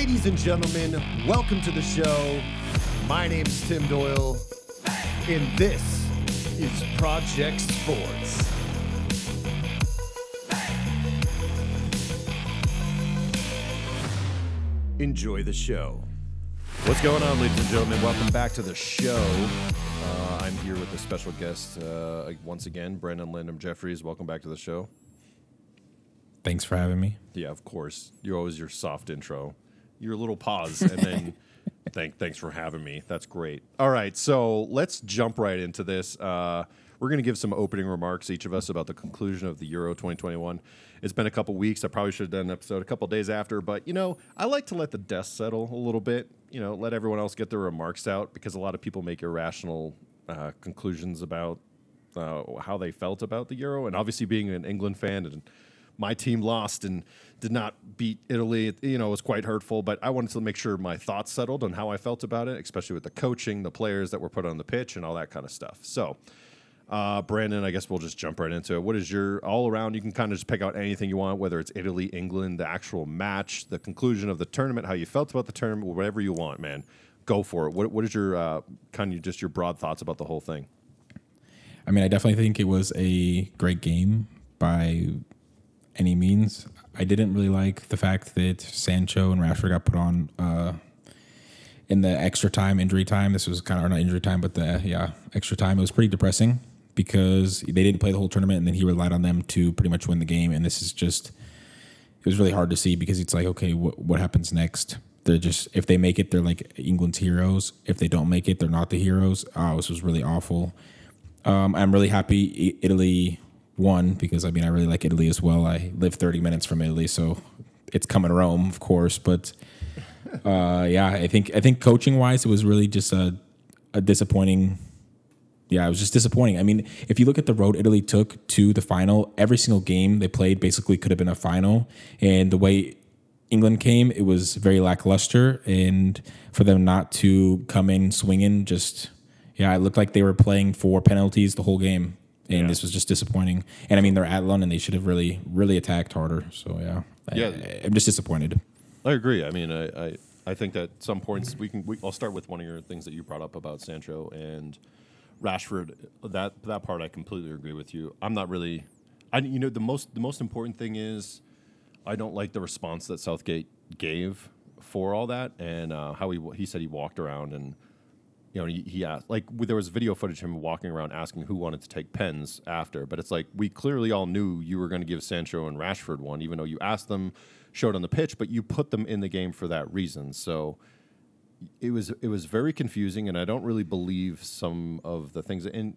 Ladies and gentlemen, welcome to the show. My name is Tim Doyle, and this is Project Sports. Enjoy the show. What's going on, ladies and gentlemen? Welcome back to the show. Uh, I'm here with a special guest uh, once again, Brandon Lyndon Jeffries. Welcome back to the show. Thanks for having me. Yeah, of course. You're always your soft intro, your little pause, and then thank thanks for having me. That's great. All right, so let's jump right into this. Uh, we're going to give some opening remarks, each of us, about the conclusion of the Euro 2021. It's been a couple weeks. I probably should have done an episode a couple days after, but you know, I like to let the dust settle a little bit. You know, let everyone else get their remarks out because a lot of people make irrational uh, conclusions about uh, how they felt about the Euro, and obviously being an England fan and my team lost and did not beat Italy. It, you know, it was quite hurtful, but I wanted to make sure my thoughts settled on how I felt about it, especially with the coaching, the players that were put on the pitch, and all that kind of stuff. So, uh, Brandon, I guess we'll just jump right into it. What is your all around? You can kind of just pick out anything you want, whether it's Italy, England, the actual match, the conclusion of the tournament, how you felt about the tournament, whatever you want, man. Go for it. What, what is your uh, kind of just your broad thoughts about the whole thing? I mean, I definitely think it was a great game by any means. I didn't really like the fact that Sancho and Rashford got put on uh, in the extra time, injury time. This was kind of not injury time, but the yeah extra time. It was pretty depressing because they didn't play the whole tournament, and then he relied on them to pretty much win the game. And this is just it was really hard to see because it's like okay, what what happens next? They're just if they make it, they're like England's heroes. If they don't make it, they're not the heroes. Oh, this was really awful. Um, I'm really happy Italy won because I mean I really like Italy as well. I live 30 minutes from Italy, so it's coming Rome, of course. But uh, yeah, I think I think coaching wise, it was really just a, a disappointing. Yeah, it was just disappointing. I mean, if you look at the road Italy took to the final, every single game they played basically could have been a final, and the way England came, it was very lackluster, and for them not to come in swinging, just yeah, it looked like they were playing for penalties the whole game and yeah. this was just disappointing. And I mean, they're at London; they should have really, really attacked harder. So yeah, yeah, I, am just disappointed. I agree. I mean, I, I, I think that some points we can. We, I'll start with one of your things that you brought up about Sancho and Rashford. That that part, I completely agree with you. I'm not really. I you know the most the most important thing is, I don't like the response that Southgate gave for all that and uh, how he he said he walked around and you know, he, he asked, like, there was video footage of him walking around asking who wanted to take pens after. But it's like, we clearly all knew you were going to give Sancho and Rashford one, even though you asked them, showed on the pitch, but you put them in the game for that reason. So it was it was very confusing, and I don't really believe some of the things. And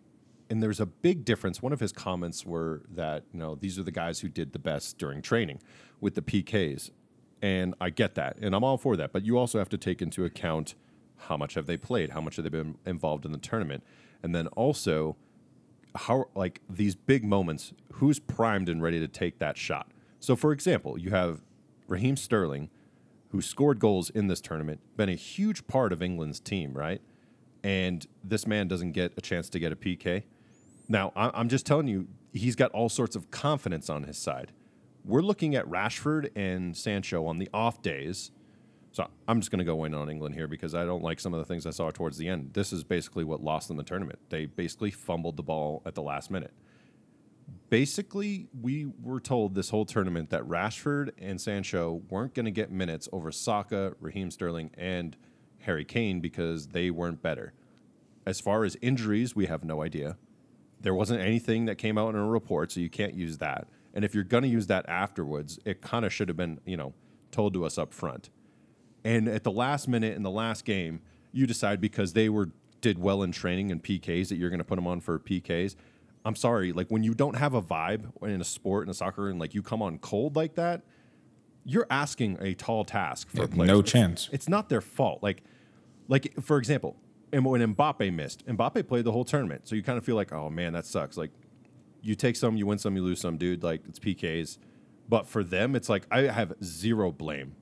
and there's a big difference. One of his comments were that you know these are the guys who did the best during training with the PKs, and I get that, and I'm all for that. But you also have to take into account how much have they played? How much have they been involved in the tournament? And then also, how like these big moments, who's primed and ready to take that shot? So, for example, you have Raheem Sterling, who scored goals in this tournament, been a huge part of England's team, right? And this man doesn't get a chance to get a PK. Now, I'm just telling you, he's got all sorts of confidence on his side. We're looking at Rashford and Sancho on the off days so I'm just going to go in on England here because I don't like some of the things I saw towards the end. This is basically what lost them the tournament. They basically fumbled the ball at the last minute. Basically, we were told this whole tournament that Rashford and Sancho weren't going to get minutes over Saka, Raheem Sterling, and Harry Kane because they weren't better. As far as injuries, we have no idea. There wasn't anything that came out in a report, so you can't use that. And if you're going to use that afterwards, it kind of should have been, you know, told to us up front and at the last minute in the last game, you decide because they were did well in training and PKs that you're going to put them on for PKs. I'm sorry, like when you don't have a vibe in a sport in a soccer and like you come on cold like that, you're asking a tall task for yeah, players. No chance. It's not their fault. Like, like for example, and when Mbappe missed, Mbappe played the whole tournament, so you kind of feel like, oh man, that sucks. Like, you take some, you win some, you lose some, dude. Like it's PKs. But for them, it's like I have zero blame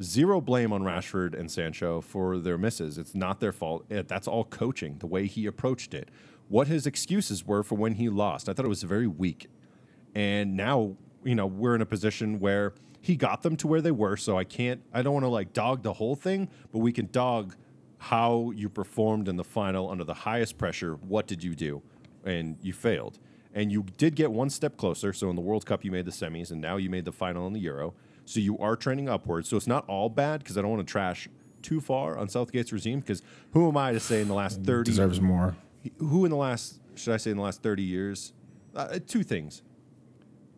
Zero blame on Rashford and Sancho for their misses. It's not their fault. Eh, that's all coaching, the way he approached it. What his excuses were for when he lost, I thought it was very weak. And now, you know, we're in a position where he got them to where they were. So I can't, I don't want to like dog the whole thing, but we can dog how you performed in the final under the highest pressure. What did you do? And you failed. And you did get one step closer. So in the World Cup, you made the semis, and now you made the final in the Euro. So you are trending upwards. So it's not all bad because I don't want to trash too far on Southgate's regime because who am I to say in the last 30 Deserves more. who in the last should I say in the last 30 years? Uh, two things.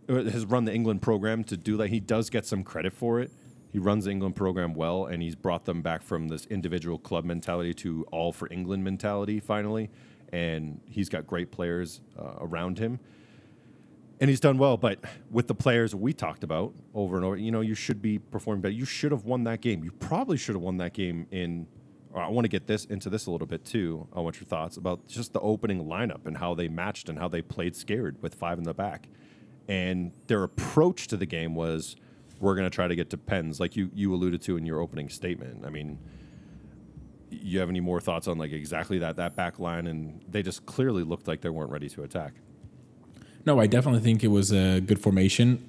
Uh, has run the England program to do that. He does get some credit for it. He runs the England program well and he's brought them back from this individual club mentality to all for England mentality finally. And he's got great players uh, around him and he's done well. But with the players we talked about over and over, you know, you should be performing better. You should have won that game. You probably should have won that game in. I want to get this into this a little bit too. I want your thoughts about just the opening lineup and how they matched and how they played scared with five in the back, and their approach to the game was, we're going to try to get to pens, like you you alluded to in your opening statement. I mean, you have any more thoughts on like exactly that that back line and they just clearly looked like they weren't ready to attack. No, I definitely think it was a good formation.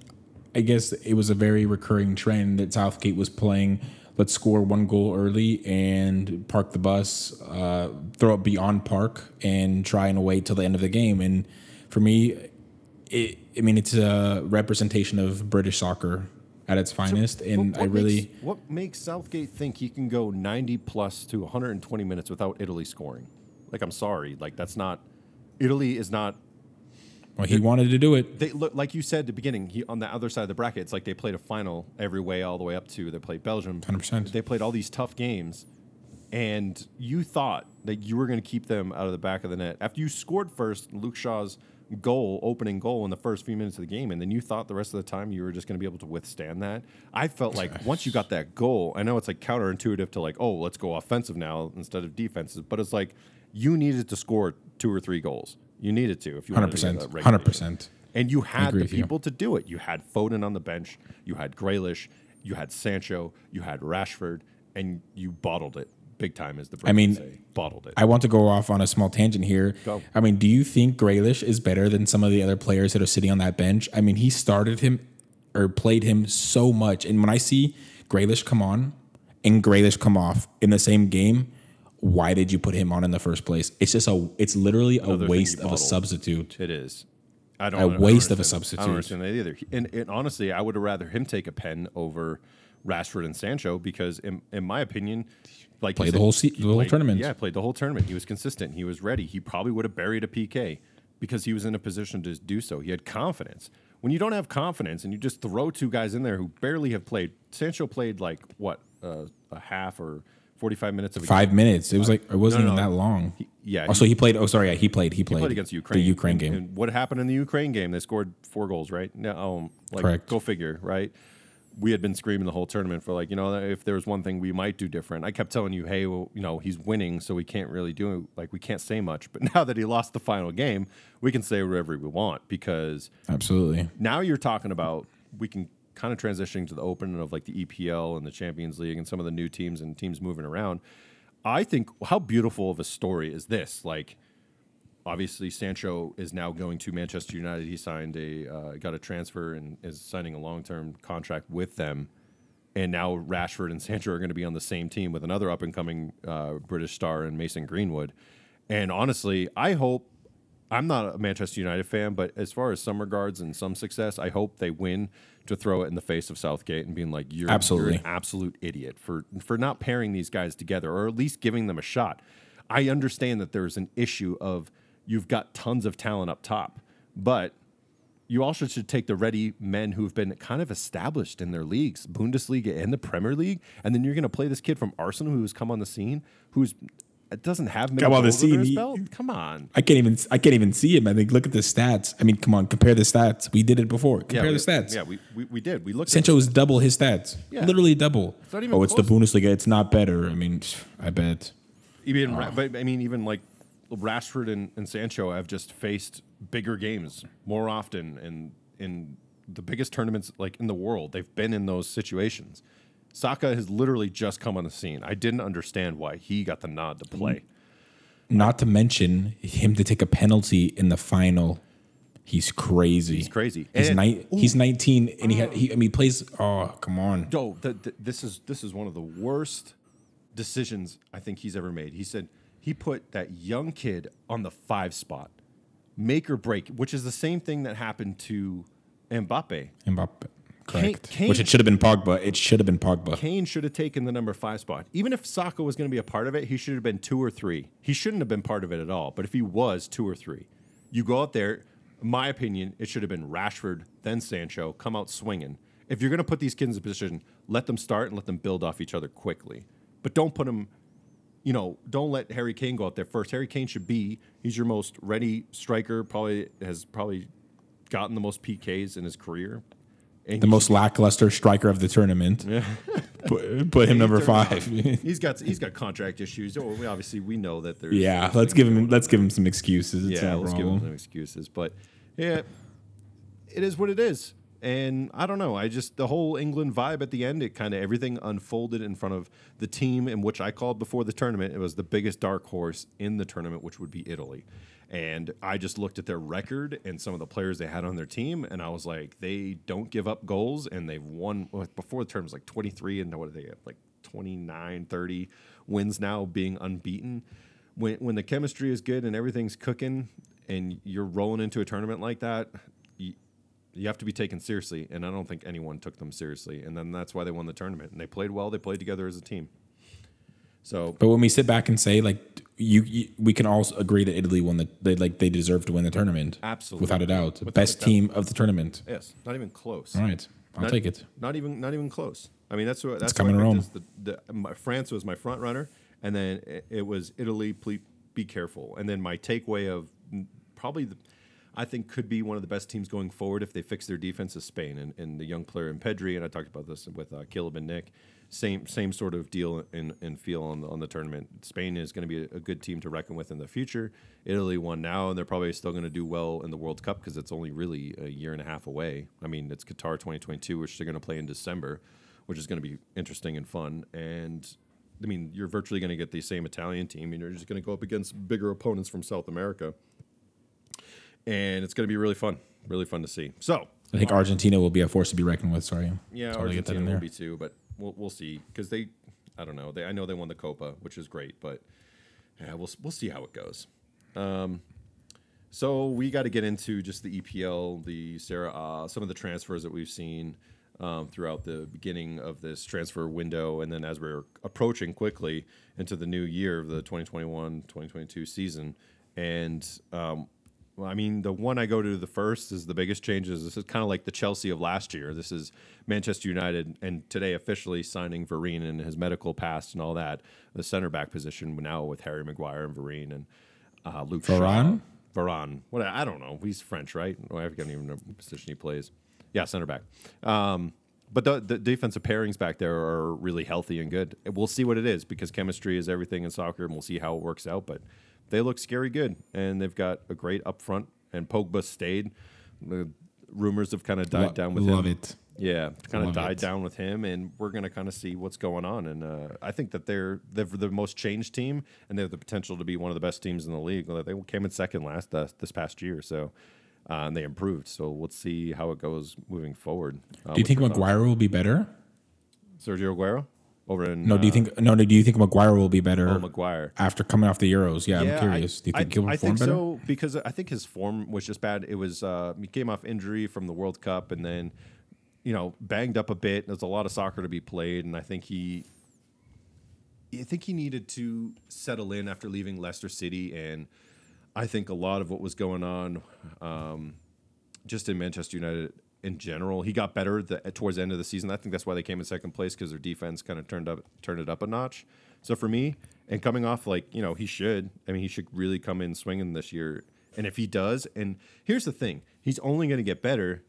I guess it was a very recurring trend that Southgate was playing. Let's score one goal early and park the bus, uh, throw it beyond park, and try and wait till the end of the game. And for me, it, I mean, it's a representation of British soccer at its finest. and I really, makes, what makes Southgate think he can go 90 plus to 120 minutes without Italy scoring? Like, I'm sorry, like that's not. Italy is not. Well, he wanted to do it. They look like you said at the beginning. He, on the other side of the bracket, it's like they played a final every way all the way up to they played Belgium. 100%. They played all these tough games, and you thought that you were going to keep them out of the back of the net after you scored first. Luke Shaw's goal, opening goal in the first few minutes of the game, and then you thought the rest of the time you were just going to be able to withstand that. I felt like once you got that goal, I know it's like counterintuitive to like, oh, let's go offensive now instead of defensive, but it's like you needed to score two or three goals. You needed to if you wanted to 100%. that regular. 100%. And you had the people to do it. You had Foden on the bench, you had Grealish. you had Sancho, you had Rashford, and you bottled it big time, as the I mean, say. bottled it. I want to go off on a small tangent here. Go. I mean, do you think Grealish is better than some of the other players that are sitting on that bench? I mean, he started him or played him so much. And when I see Grealish come on and Grealish come off in the same game, why did you put him on in the first place? It's just a it's literally a Another thing waste of a substitute. It is. I don't. A I don't waste of a understand- I substitute. don't understand that either. And, and honestly, I would have rather him take a pen over Rashford and Sancho because, in, in my opinion, like Played the whole se- he the whole played- tournament. Yeah, played the whole tournament. He was consistent. He was ready. He probably would have buried a PK because he was in a position to do so. He had confidence. When you don't have confidence and you just throw two guys in there who barely have played, Sancho played like what uh, a half or forty-five minutes of Five minutes. It was like it wasn't No, no, even that long. He- yeah, Oh, so he played. Oh, sorry. Yeah, he played. He played, played against Ukraine. The Ukraine And- game. And what happened in the Ukraine game? They scored four goals, right? No, um, like Correct. go figure, right? We had been screaming the whole tournament for like, you know, if there was one thing we might do different. I kept telling you, hey, well, you know, he's winning, so we can't really do like we can't say much. But now that he lost the final game, we can say whatever we want because Absolutely. now you're talking about we can kind of transitioning to the open of like the EPL and the Champions League and some of the new teams and teams moving around. I think how beautiful of a story is this? Like, obviously Sancho is now going to Manchester United. He signed a uh, got a transfer and is signing a long term contract with them. And now Rashford and Sancho are going to be on the same team with another up and coming uh, British star in Mason Greenwood. And honestly, I hope I'm not a Manchester United fan, but as far as some regards and some success, I hope they win to throw it in the face of Southgate and being like, "You're, Absolutely. you're an absolute idiot for for not pairing these guys together, or at least giving them a shot." I understand that there's an issue of you've got tons of talent up top, but you also should take the ready men who've been kind of established in their leagues, Bundesliga and the Premier League, and then you're going to play this kid from Arsenal who's come on the scene, who's doesn't have many Come on the goals under his he- belt. Come on. I can't even I can't even see him. I think look at the stats. I mean, come on, compare the stats. We did it before. Compare we, the stats. Yeah, we, we, we did. We looked Sancho is double his stats. Yeah. Literally double. not even oh, it's the. Bundesliga. It's not better. I mean, I bet. even, Ra- but I mean, even like Rashford and, and Sancho have just faced bigger games more often, and in the biggest tournaments like in the world, they've been in those situations. Saka has literally just come on the scene. I didn't understand why he got the nod to play. Not to mention him to take a penalty in the final. He's crazy. He's crazy. He's, And- ni- he's 19 and he, had, he I mean he plays oh come on. Yo, the, the, this is this is one of the worst decisions I think he's ever made. He said he put that young kid on the five spot, make or break, which is the same thing that happened to Mbappe. Mbappe. Correct. Kane- Which it should have been Pogba. It should have been Pogba. Kane should have taken the number five spot. Even if Saka was going to be a part of it, he should have been two or three. He shouldn't have been part of it at all. But if he was two or three, you go out there. In my opinion, it should have been Rashford, then Sancho, come out swinging. If you're going to put these kids in a position, let them start and let them build off each other quickly. But don't put them, you know, don't let Harry Kane go out there first. Harry Kane should be, he's your most ready striker, probably has probably gotten the most PKs in his career. And The he most lackluster striker of the tournament. put, put him number five. he's got he's got contract issues. Oh, we obviously we know that there's yeah, let's give him let's give him some excuses. It's yeah, let's give him some excuses. But yeah, it is what it is. And I don't know. I just the whole England vibe at the end. It kind of everything unfolded in front of the team in which I called before the tournament. It was the biggest dark horse in the tournament, which would be Italy. And I just looked at their record and some of the players they had on their team, and I was like, they don't give up goals, and they've won before the was like 23, and what are they at? Like 29, 30 wins now, being unbeaten when when the chemistry is good and everything's cooking and you're rolling into a tournament like that, you, you have to be taken seriously. And I don't think anyone took them seriously. And then that's why they won the tournament. And they played well. They played together as a team. So But when we sit back and say like you, you we can all agree that Italy won the they like they deserve to win the tournament. Absolutely. Without a doubt. Without Best a doubt. team of the tournament. yes, not even close. All right. I'll Not- take it. Not even not even close. I mean, that's what that's coming why to picked. The, the, my, France was my front runner, and then it, it was Italy. Please be careful. And then my takeaway of probably, the, I think, could be one of the best teams going forward if they fix their defense is Spain and, and the young player in Pedri. And I talked about this with uh, Caleb and Nick. Same same sort of deal and, and feel on the, on the tournament. Spain is going to be a, good team to reckon with in the future. Italy won now, and they're probably still going to do well in the World Cup because it's only really a year and a half away. I mean, it's Qatar 2022, which they're going to play in December, which is going to be interesting and fun. And I mean, you're virtually going to get the same Italian team, and you're just going to go up against bigger opponents from South America. And it's going to be really fun, really fun to see. So, I think Argentina will be a force to be reckoned with. Sorry. yeah, Just wanted to get that Argentina in will be too, but we'll we'll see because they, I don't know. They I know they won the Copa, which is great, but yeah, we'll we'll see how it goes. Um, so we got to get into just the EPL, the Serie A, uh, some of the transfers that we've seen um, throughout the beginning of this transfer window, and then as we're approaching quickly into the new year of the 2021-2022 season, and um, well, I mean, the one I go to the first is the biggest changes. This is kind of like the Chelsea of last year. This is Manchester United, and today officially signing Varane and his medical past and all that. The center back position now with Harry Maguire and Varane and uh, Luke Shaw. Varane? Varane. What I don't know. He's French, right? Oh, I don't even know what position he plays. Yeah, center back. Um, but the, the defensive pairings back there are really healthy and good. We'll see what it is because chemistry is everything in soccer, and we'll see how it works out. But they look scary good, and they've got a great up front. And Pogba stayed. The rumors have kind of died Lo- down with love him. it. Yeah, kind of died it. down with him, and we're gonna kind of see what's going on. And uh, I think that they're they're the most changed team, and they have the potential to be one of the best teams in the league. They came in second last uh, this past year, so uh, and they improved. So let's see how it goes moving forward. Uh, Do you think Maguire will be better? Sergio Aguero over in No. Do you uh, think no? Do you think Maguire will be better oh, Maguire? after coming off the Euros? Yeah, Yeah, I'm curious. I, do you think I, he'll perform I think better? so because I think his form was just bad. It was uh, he came off injury from the World Cup and then you know banged up a bit. There's a lot of soccer to be played, and I think he. I think he needed to settle in after leaving Leicester City, and I think a lot of what was going on, um, just in Manchester United in general, he got better the, towards the end of the season. I think that's why they came in second place because their defense kind of turned up, turned it up a notch. So for me, and coming off like you know he should, I mean he should really come in swinging this year. And if he does, and here's the thing, he's only going to get better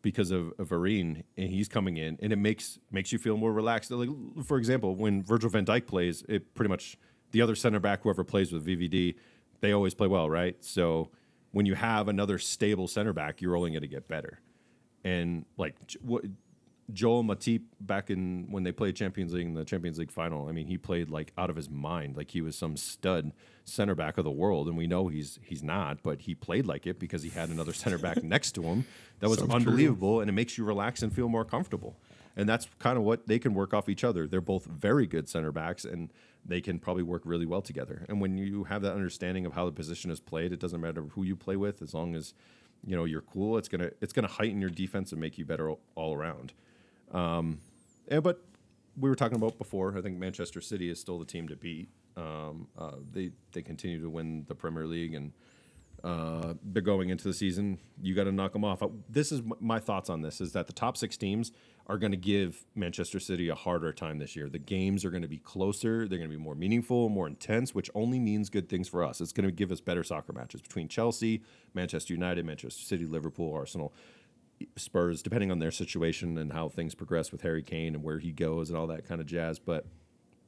because of, of Varane, and he's coming in, and it makes makes you feel more relaxed. Like for example, when Virgil Van Dijk plays, it pretty much the other center back, whoever plays with VVD, they always play well, right? So when you have another stable center back, you're only going to get better. And like what Joel Matip back in when they played Champions League in the Champions League final. I mean, he played like out of his mind, like he was some stud center back of the world, and we know he's he's not, but he played like it because he had another center back next to him. That was Sounds unbelievable, and it makes you relax and feel more comfortable. And that's kind of what they can work off each other. They're both very good center backs, and they can probably work really well together. And when you have that understanding of how the position is played, it doesn't matter who you play with, as long as you know you're cool. It's gonna it's gonna heighten your defense and make you better all- around. Um, and but we were talking about before. I think Manchester City is still the team to beat. Um, uh, they they continue to win the Premier League, and uh, they're going into the season. You got to knock them off. Uh, This is my thoughts on this: is that the top six teams are going to give Manchester City a harder time this year. The games are going to be closer. They're going to be more meaningful, more intense, which only means good things for us. It's going to give us better soccer matches between Chelsea, Manchester United, Manchester City, Liverpool, Arsenal. Spurs, depending on their situation and how things progress with Harry Kane and where he goes and all that kind of jazz. But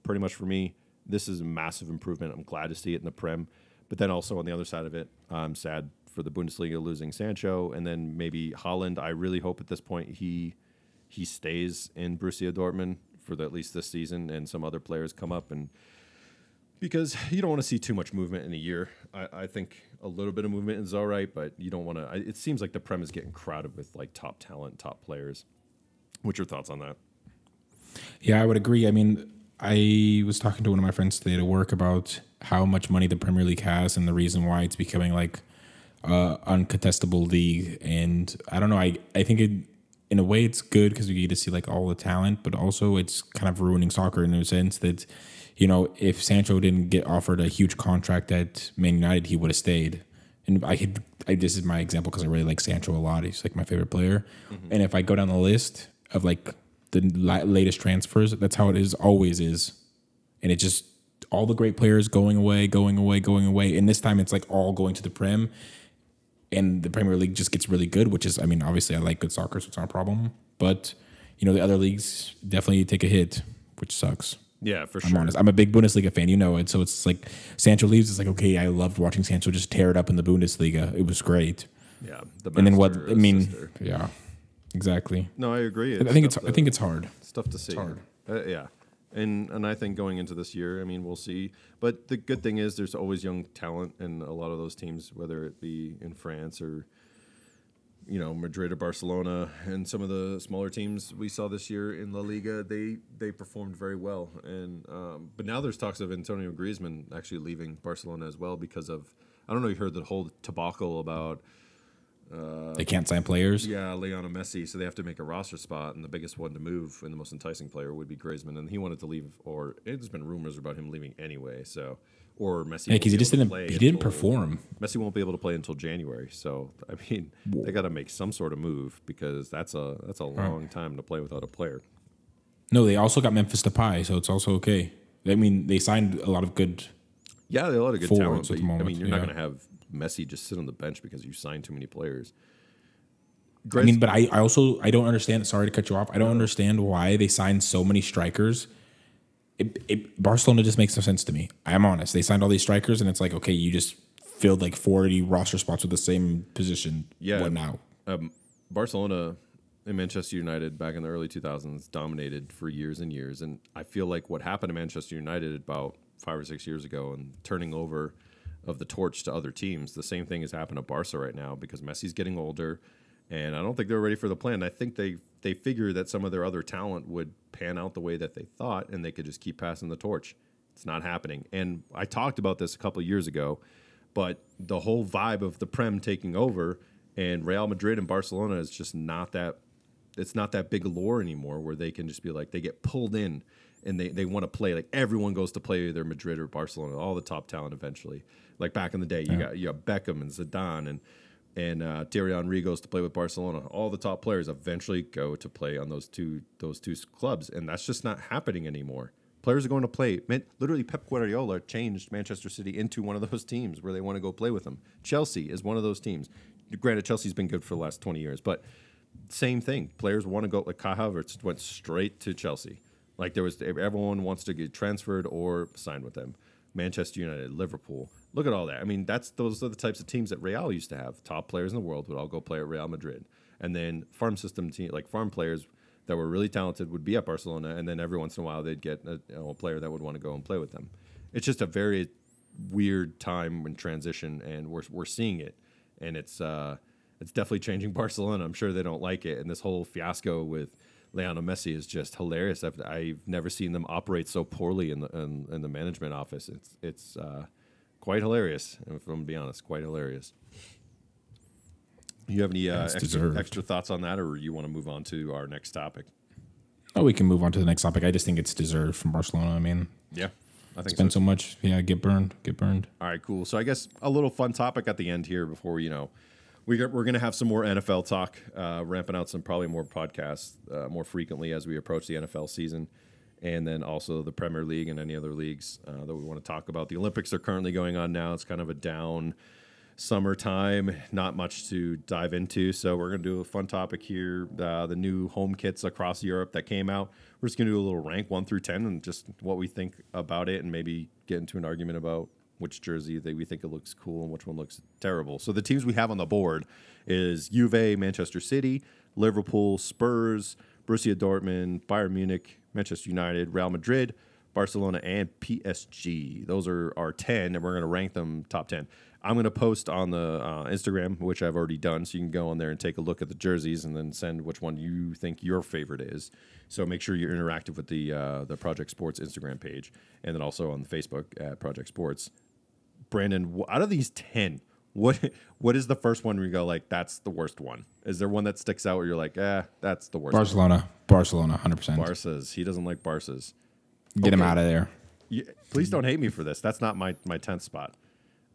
pretty much for me, this is a massive improvement. I'm glad to see it in the Prem. But then also on the other side of it, I'm sad for the Bundesliga losing Sancho and then maybe Haaland. I really hope at this point he he stays in Borussia Dortmund for the, at least this season and some other players come up and because you don't want to see too much movement in a year. I, I think a little bit of movement is all right, but you don't want to. It seems like the Prem is getting crowded with like top talent, top players. What's your thoughts on that? Yeah, I would agree. I mean, I was talking to one of my friends today to work about how much money the Premier League has and the reason why it's becoming like uh, uncontestable league. And I don't know. I I think it in a way it's good because we get to see like all the talent, but also it's kind of ruining soccer in a sense that you know if Sancho didn't get offered a huge contract at Man United, he would have stayed. And I could. I, this is my example because I really like Sancho a lot. He's like my favorite player. And if I go down the list of like the latest transfers, that's how it is. Always is, and it just all the great players going away, going away, going away. And this time it's like all going to the Prem, and the Premier League just gets really good. Which is, I mean, obviously I like good soccer, so it's not a problem. But you know, the other leagues definitely take a hit, which sucks. Yeah, for I'm sure. honest. I'm a big Bundesliga fan, you know it. So it's like Sancho leaves. It's like okay, I loved watching Sancho just tear it up in the Bundesliga. It was great. Yeah, the And then what? I mean, assistant. yeah, exactly. no, I agree. I think it's. tough I think it's hard. It's tough to see. It's hard. Uh, yeah. And and I think going into this year, I mean, we'll see. But the good thing is there's always young talent in a lot of those teams, whether it be in France or you know Madrid or Barcelona, and some of the smaller teams we saw this year in La Liga, they they performed very well. And um, but now there's talks of Antonio Griezmann actually leaving Barcelona as well because of I don't know if you heard the whole debacle about Uh, they can't sign players. yeah, Lionel Messi, so they have to make a roster spot, and the biggest one to move and the most enticing player would be Griezmann, and he wanted to leave, or there's been rumors about him leaving anyway. So, or Messi, Yeah, because he just didn't. play He didn't perform. Messi won't be able to play until January. So, I mean, they got to make some sort of move because that's a that's a long time to play without a player. No, they also got Memphis Depay, so it's also okay. I mean, they signed a lot of good. Yeah, are a lot of good talent, at but I mean, you're not going to have Messi just sit on the bench because you signed too many players. I mean, but I, I also I don't understand. Sorry to cut you off. I don't understand why they signed so many strikers. It, it, Barcelona just makes no sense to me. I'm honest. They signed all these strikers, and it's like, okay, you just filled like 40 roster spots with the same position. Yeah. What now? um, Barcelona and Manchester United back in the early 2000s dominated for years and years. And I feel like what happened to Manchester United about five or six years ago and turning over of the torch to other teams, the same thing has happened to Barca right now because Messi's getting older. And I don't think they're ready for the plan. I think they they figure that some of their other talent would pan out the way that they thought, and they could just keep passing the torch. It's not happening. And I talked about this a couple years ago, but the whole vibe of the Prem taking over and Real Madrid and Barcelona is just not that it's not that big lore anymore where they can just be like they get pulled in and they, they want to play like everyone goes to play either Madrid or Barcelona, all the top talent eventually. Like back in the day, you got you got Beckham and Zidane and and uh, Thierry Henry goes to play with Barcelona. All the top players eventually go to play on those two those two clubs, and that's just not happening anymore. Players are going to play. Man, literally, Pep Guardiola changed Manchester City into one of those teams where they want to go play with them. Chelsea is one of those teams. Granted, Chelsea's been good for the last twenty years, but same thing. Players want to go. Like Kai Havertz went straight to Chelsea. Like there was everyone wants to get transferred or signed with them. Manchester United, Liverpool. Look at all that. I mean, that's those are the types of teams that Real used to have. Top players in the world would all go play at Real Madrid, and then farm system team like farm players that were really talented would be at Barcelona, and then every once in a while they'd get a, you know, a player that would want to go and play with them. It's just a very weird time in transition, and we're we're seeing it, and it's uh, it's definitely changing Barcelona. I'm sure they don't like it, and this whole fiasco with Lionel Messi is just hilarious. I've, I've never seen them operate so poorly in the in, in the management office. It's it's uh, quite hilarious, if I'm gonna be honest, quite hilarious. You have any uh, extra, extra thoughts on that, or you want to move on to our next topic? Oh, we can move on to the next topic. I just think it's deserved from Barcelona. I mean, Yeah, I think spend so. so much. Yeah, get burned. Get burned. All right, cool. So I guess a little fun topic at the end here before you know we we're going to have some more NFL talk, uh, ramping out some probably more podcasts uh, more frequently as we approach the NFL season, and then also the Premier League and any other leagues uh, that we want to talk about. The Olympics are currently going on now. It's kind of a down summertime, not much to dive into. So we're going to do a fun topic here. Uh, the new home kits across Europe that came out. We're just going to do a little rank one through ten and just what we think about it, and maybe get into an argument about which jersey that we think it looks cool and which one looks terrible. So the teams we have on the board is Juve, Manchester City, Liverpool, Spurs, Borussia Dortmund, Bayern Munich, Manchester United, Real Madrid, Barcelona, and PSG. Those are our 10, and we're going to rank them top 10. I'm going to post on the uh, Instagram, which I've already done, so you can go on there and take a look at the jerseys and then send which one you think your favorite is. So make sure you're interactive with the uh, the Project Sports Instagram page, and then also on the Facebook at Project Sports. Brandon, out of these 10, what what is the first one where you go like that's the worst one? Is there one that sticks out where you're like, eh, that's the worst? one? Barcelona. Barcelona. Hundred percent. Barca's. He doesn't like Barca's. Get him out of there. You, please don't hate me for this. That's not my my tenth spot.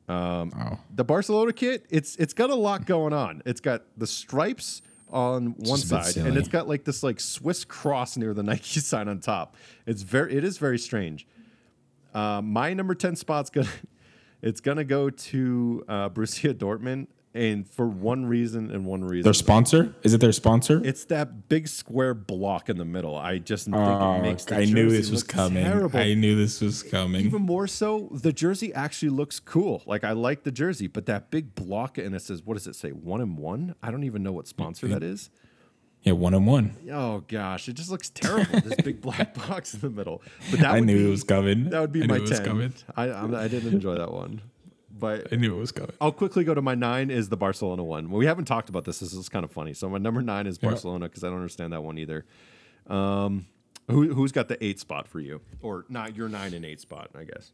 Oh, The Barcelona kit, it's it's got a lot going on. It's got the stripes on one side, and it's got like this like Swiss cross near the Nike sign on top. It's very it is very strange. Uh, my number ten spot's gonna it's gonna go to uh, Borussia Dortmund, and for one reason and one reason. their sponsor? Is it their sponsor? It's that big square block in the middle. I just think Oh, it makes the I knew this was coming. Terrible. I knew this was coming. Even more so, the jersey actually looks cool. Like I like the jersey, but that big block and it says, what does it say? One and one? I don't even know what sponsor that is. Yeah, one on one. Oh gosh, it just looks terrible. this big black box in the middle. But that I knew be, it was coming. That would be I my knew it was ten. coming. I I'm, I didn't enjoy that one, but I knew it was coming. I'll quickly go to my nine is the Barcelona one. Well, we haven't talked about this. This is kind of funny. So my number nine is Barcelona because I don't understand that one either. Um, who who's got the eight spot for you, or not your nine and eight spot? I guess.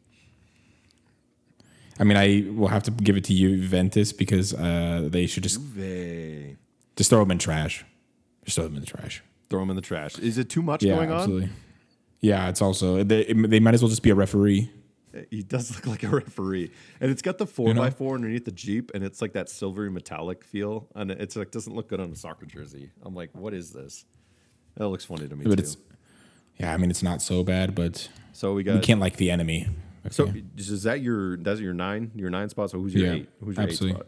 I mean, I will have to give it to you, Juventus because uh, they should just They just throw them in trash. Just throw them in the trash. throw them in the trash. Is it too much Yeah, going on? absolutely. Yeah, it's also they, they might as well just be a referee. He does look like a referee, and it's got the four You know? by four underneath the Jeep, and it's like that silvery metallic feel, and it's like doesn't look good on a soccer jersey. I'm like, what is this? That looks funny to me But too. it's yeah, I mean it's not so bad, but so we got. can't like the enemy. So is that your that's your nine your nine spot? So who's your Yeah, eight? Who's your absolutely. eight spot?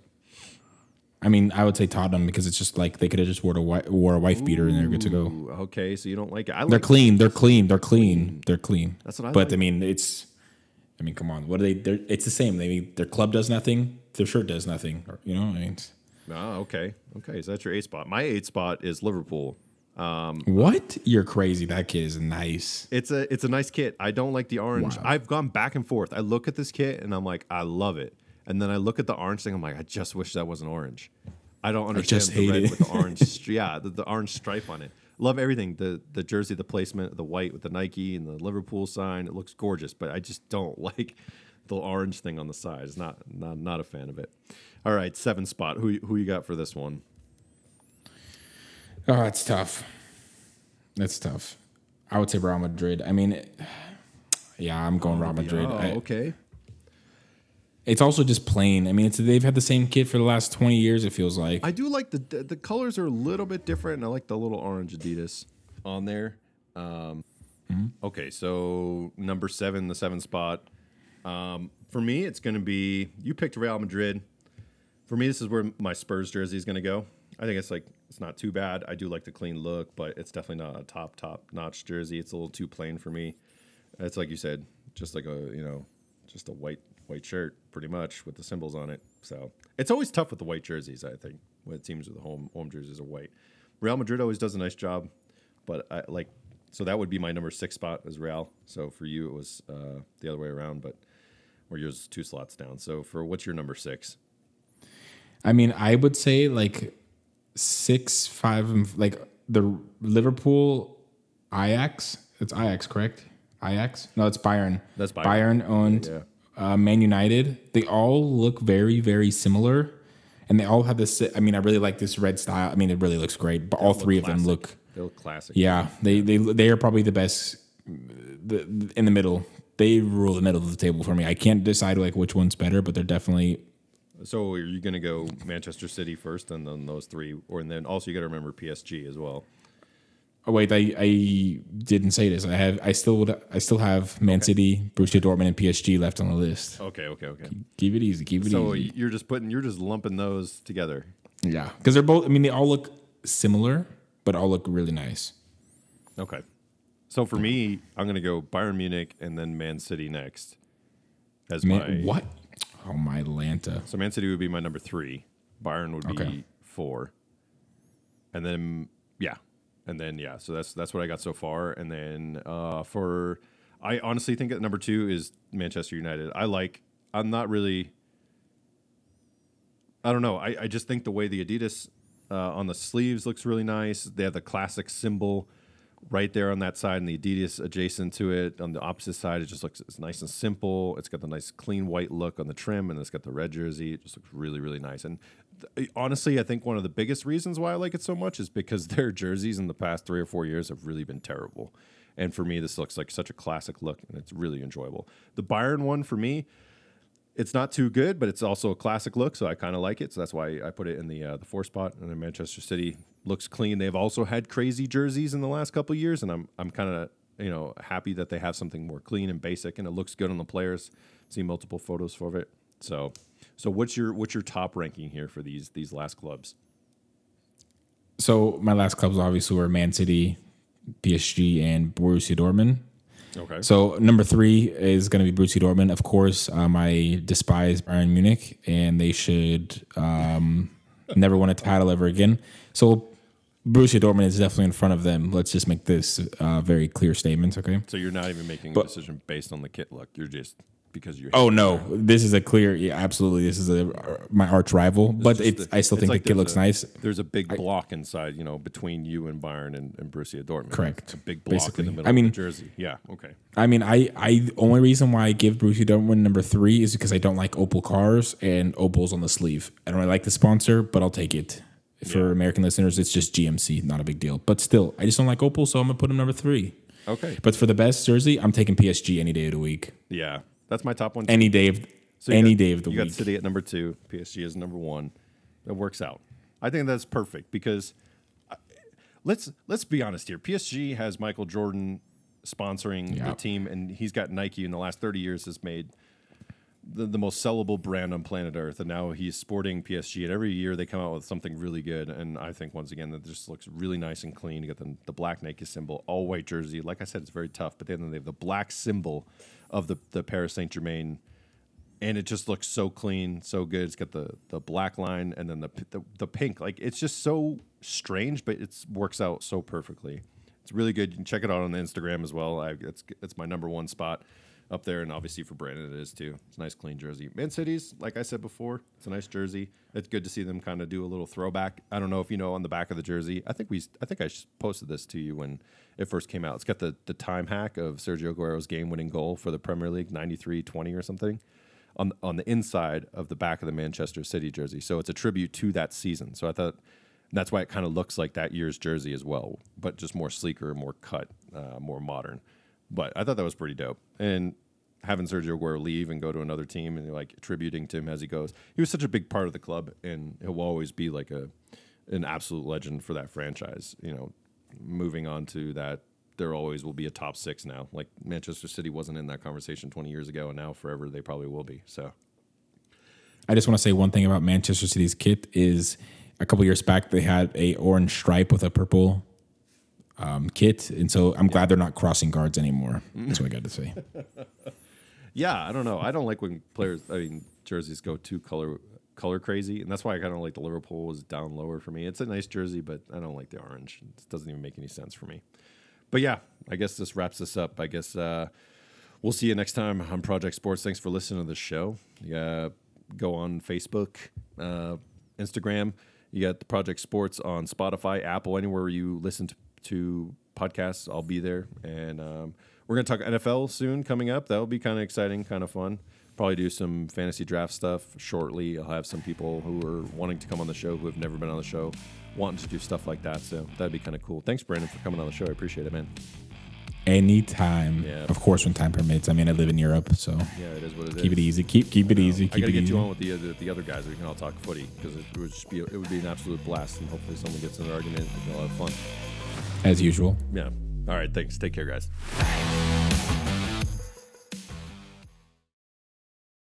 I mean, I would say Tottenham because it's just like they could have just wore a wi- wore a wife beater and they're good to go. Okay, so you don't like it. I They're clean. They're clean. They're clean. They're clean. That's what I But like. I mean, it's. I mean, come on. What are they? They're, it's the same. They mean, their club does nothing. Their shirt does nothing. You know. I mean, Ah, okay, okay. So that's your eight spot. My eight spot is Liverpool. Um, what? You're crazy. That kid is nice. It's a it's a nice kit. I don't like the orange. I've gone back and forth. I look at this kit and I'm like, I love it. And then I look at the orange thing. I'm like, I just wish that wasn't orange. I don't understand just the hate red it. with the orange. yeah, the, the orange stripe on it. Love everything. The the jersey, the placement, the white with the Nike and the Liverpool sign. It looks gorgeous, but I just don't like the orange thing on the side. It's not not not a fan of it. All right, seven spot. Who who you got for this one? Oh, it's tough. That's tough. I would say Real Madrid. I mean, yeah, I'm going oh, Real Madrid. Oh, I- okay. It's also just plain. I mean, it's they've had the same kit for the last 20 years. It feels like. I do like the the, the colors are a little bit different, and I like the little orange Adidas on there. Um, Okay, so number seven, the seven spot. Um, for me, it's going to be you picked Real Madrid. For me, this is where my Spurs jersey is going to go. I think it's like it's not too bad. I do like the clean look, but it's definitely not a top top notch jersey. It's a little too plain for me. It's like you said, just like a you know, just a white white shirt, pretty much with the symbols on it. So it's always tough with the white jerseys. I think when teams with the home home jerseys are white. Real Madrid always does a nice job. but I like so that would be my number six spot as Real. So for you, it was uh, the other way around, but or yours two slots down. So for what's your number six? I mean, I would say like six, five, like the Liverpool Ajax. It's Ajax, correct? Ajax? No, it's Bayern. That's Bayern. Bayern owned Yeah. Uh, Man United. They all look very, very similar, and they all have this. I mean, I really like this red style. I mean, it really looks great. But all three of them look. They look classic. Yeah, they they they are probably the best. The, in the middle, they rule the middle of the table for me. I can't decide like which one's better, but they're definitely So are you going to go Manchester City first, and then those three, or and then also you got to remember PSG as well. Oh wait, I, I didn't say this. I have I still would I still have Man City, Borussia Dortmund, and PSG left on the list. Okay, okay, okay. Keep it easy. Keep it So easy. So you're just putting, you're just lumping those together. Yeah, because they're both. I mean, they all look similar, but all look really nice. Okay. So for me, I'm going to go Bayern Munich and then Man City next. As Man, my what? Oh my Lanta. So Man City would be my number three. Bayern would be Okay. four. And then yeah, and then yeah. So that's that's what I got so far. And then uh, for I honestly think that number two is Manchester United. I like. I'm not really. I don't know. I, I just think the way the Adidas uh, on the sleeves looks really nice. They have the classic symbol right there on that side, and the Adidas adjacent to it. On the opposite side, it just looks it's nice and simple. It's got the nice clean white look on the trim, and it's got the red jersey. It just looks really really nice. And honestly, I think one of the biggest reasons why I like it so much is because their jerseys in the past three or four years have really been terrible. And for me, this looks like such a classic look, and it's really enjoyable. The Bayern one for me, it's not too good, but it's also a classic look, so I kind of like it. So that's why I put it in the uh, the four spot. And then Manchester City looks clean. They've also had crazy jerseys in the last couple years, and I'm I'm kind of you know happy that they have something more clean and basic, and it looks good on the players. See multiple photos of it. So so what's your what's your top ranking here for these these last clubs? So my last clubs obviously were Man City, PSG, and Borussia Dortmund. Okay. So number three is going to be Borussia Dortmund. Of course, um, I despise Bayern Munich, and they should um, never win a title ever again. So Borussia Dortmund is definitely in front of them. Let's just make this uh, very clear statement, okay? So you're not even making a decision based on the kit look. You're just because you're Oh no, this is a clear. Yeah, absolutely, this is a my arch rival. But just it's, the- I still it's think like the there's looks a- nice. There's a big block inside, you know, between you and Bayern and, and Borussia Dortmund. Correct. A big block Basically. in the middle I of mean- the jersey. Yeah. Okay. I mean, I, I the only reason why I give Borussia Dortmund number three is because I don't like Opel cars and Opel's on the sleeve. I don't really like the sponsor, but I'll take it. For Yeah. American listeners, it's just GMC, not a big deal. But still, I just don't like Opel, so I'm gonna put him number three. Okay. But for the best jersey, I'm taking PSG any day of the week, Yeah. That's my top one. any day of So any got- day of the you week. got City at number two. PSG is number one. It works out. I think that's perfect because I- let's let's be honest here. PSG has Michael Jordan sponsoring Yeah. the team, and he's got Nike in the last thirty years has made the, the most sellable brand on planet Earth, and now he's sporting PSG. And every year they come out with something really good, and I think once again that just looks really nice and clean. You get the, the black Nike symbol, all white jersey. Like I said, it's very tough, but then they have the black symbol of the the Paris Saint Germain and it just looks so clean, so good. It's got the the black line and then the the, the pink. Like it's just so strange, but it works out so perfectly. It's really good. You can check it out on the Instagram as well. I, it's it's my number one spot up there, and obviously for Brandon it is too. It's a nice clean jersey. Man City's, like I said before, it's a nice jersey. It's good to see them kind of do a little throwback. I don't know if you know on the back of the jersey. I think we I think I posted this to you when it first came out. It's got the the time hack of Sergio Aguero's game winning goal for the Premier League, 93-20 or something on on the inside of the back of the Manchester City jersey. So it's a tribute to that season. So I thought that's why it kind of looks like that year's jersey as well, but just more sleeker, more cut, uh, more modern. But I thought that was pretty dope. And having Sergio Aguero leave and go to another team and like attributing to him as he goes, he was such a big part of the club, and he'll always be like a an absolute legend for that franchise. You know, moving on to that there always will be a top six now. Like Manchester City wasn't in that conversation 20 years ago, and now forever they probably will be. So I just want to say one thing about Manchester City's kit is a couple years back they had a orange stripe with a purple um, kit, and so I'm glad they're not crossing guards anymore. That's what I got to say. yeah, I don't know. I don't like when players. I mean, jerseys go too color color crazy, and that's why I kind of like the Liverpool is down lower for me. It's a nice jersey, but I don't like the orange. It doesn't even make any sense for me. But yeah, I guess this wraps this up. I guess uh, we'll see you next time on Project Sports. Thanks for listening to the show. Yeah, go on Facebook, uh, Instagram. You got the Project Sports on Spotify, Apple, anywhere you listen to, to podcasts. I'll be there, and um, we're gonna talk NFL soon coming up. That'll be kind of exciting, kind of fun. Probably do some fantasy draft stuff shortly. I'll have some people who are wanting to come on the show who have never been on the show, wanting to do stuff like that. So that'd be kind of cool. Thanks, Brandon, for coming on the show. I appreciate it, man. Anytime. Yeah. Of course, when time permits. I mean, I live in Europe, so Yeah, it is what it is. keep it easy. Keep keep it easy. I Keep gotta it get easy. you on with the, the the other guys. We can all talk footy because it would just be it would be an absolute blast, and hopefully someone gets in an argument. It'll be a lot of fun. As usual. Yeah. All right. Thanks. Take care, guys.